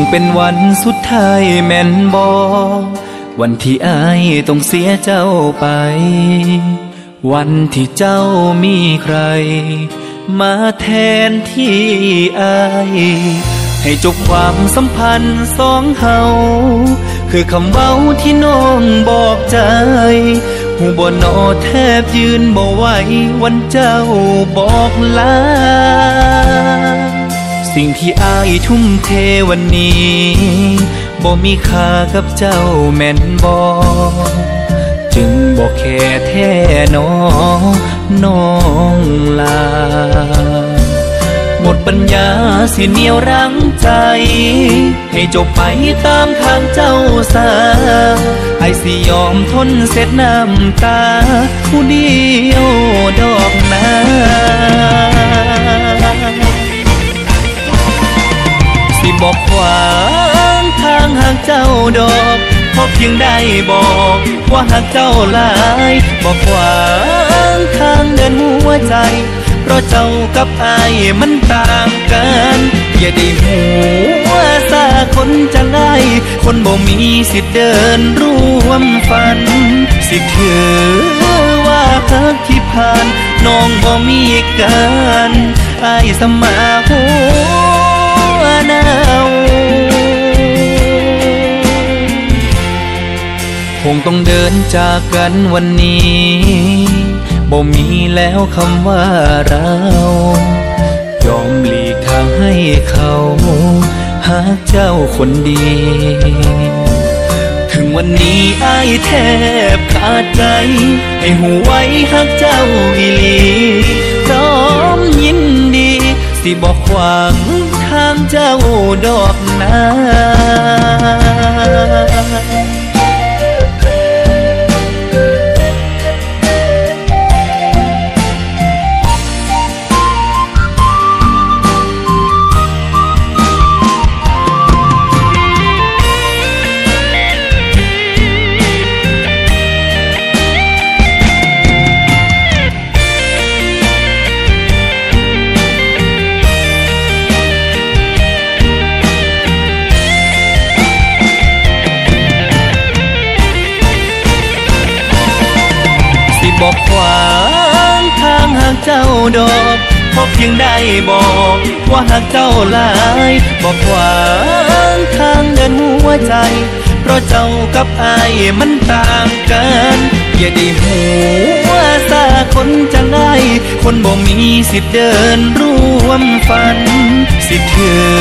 งเป็นวันสุดท้ายแม่นบอวันที่อายต้องเสียเจ้าไป วันที่เจ้ามีใคร มาแทนที่อายให้จบความสัมพันธ์สองเฮาคือคำเว้าที่น้องบอกใจหูบนอแทบยืนบ่ไหววันเจ้าบอกลา สิ่งที่อายทุ่มเทวันนี้บ่มีค่ากับเจ้าแม่นบ่จึงบอกแค่แท้น้องน้องลา หมดปัญญาสิเหนียวรั้งใจ ให้จบไปตามทางเจ้าสาไอสิยอมทนเสร็จน้ำตา ผู้เดียวดอกนา ดอกพราะเพียงได้บอกว่าหากเจ้าหลายบอกขวาทางเดินหัวใจ เพราะเจ้ากับอายมันต่างกัน อย่าได้หัวซาคนจะไล่คนบ่มีสิทธิ์เดินร่วมฝัน สิถือว่าฮักที่ผ่านน้องบ่มีกันอายสมาหัวหนาว คงต้องเดินจากกันวันนี้บ่มีแล้วคำว่าเรา ยอมหลีกทางให้เขาหากเจ้าคนดี ถึงวันนี้อายแทบขาดใจให้หูไว้หักเจ้าอีหลีพร้อมยินดี สิบอกขวางทางเจ้าดอกนา หากเจ้าดอกพราะเพียงได้บอกว่าหากเจ้าหลายบอกขวาทางเดินหัวใจ เพราะเจ้ากับอายมันต่างกัน อย่าได้หัวซาคนจะไล่คนบ่มีสิทธิ์เดินร่วมฝัน สิถือ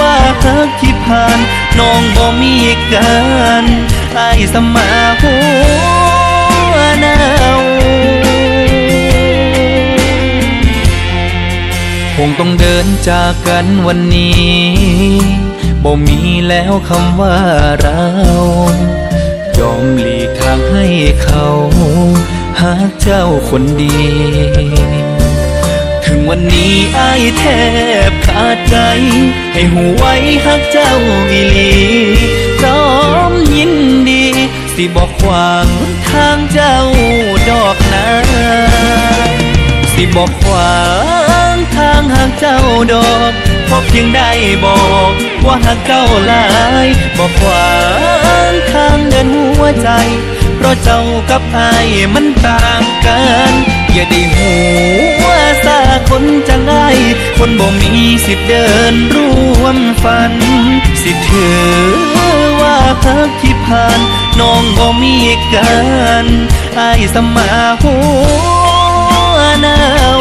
ว่าฮักที่ผ่าน น้องบ่มีกันอายสมาหัว คงต้องเดินจากกันวันนี้บ่มีแล้วคำว่าเรา ยอมหลีกทางให้เขา หากเจ้าคนดี ถึงวันนี้อายแทบขาดใจ ให้หูไว้หักเจ้าอีหลีพร้อมยินดี สิบอกขวางทางเจ้าดอกนา สิบอกขวาง ทางหากเจ้าดอกเพราะเพียงได้บอก ว่าหากเจ้าหลายบอกขวางทางเดินหัวใจ เพราะเจ้ากับอายมันต่างกัน อย่าได้หัวซาคนจะไล่คนบ่มีสิทธิ์เดินร่วมฝัน สิถือว่าฮักที่ผ่านน้องบ่มีกันอายสมาหัวหนาว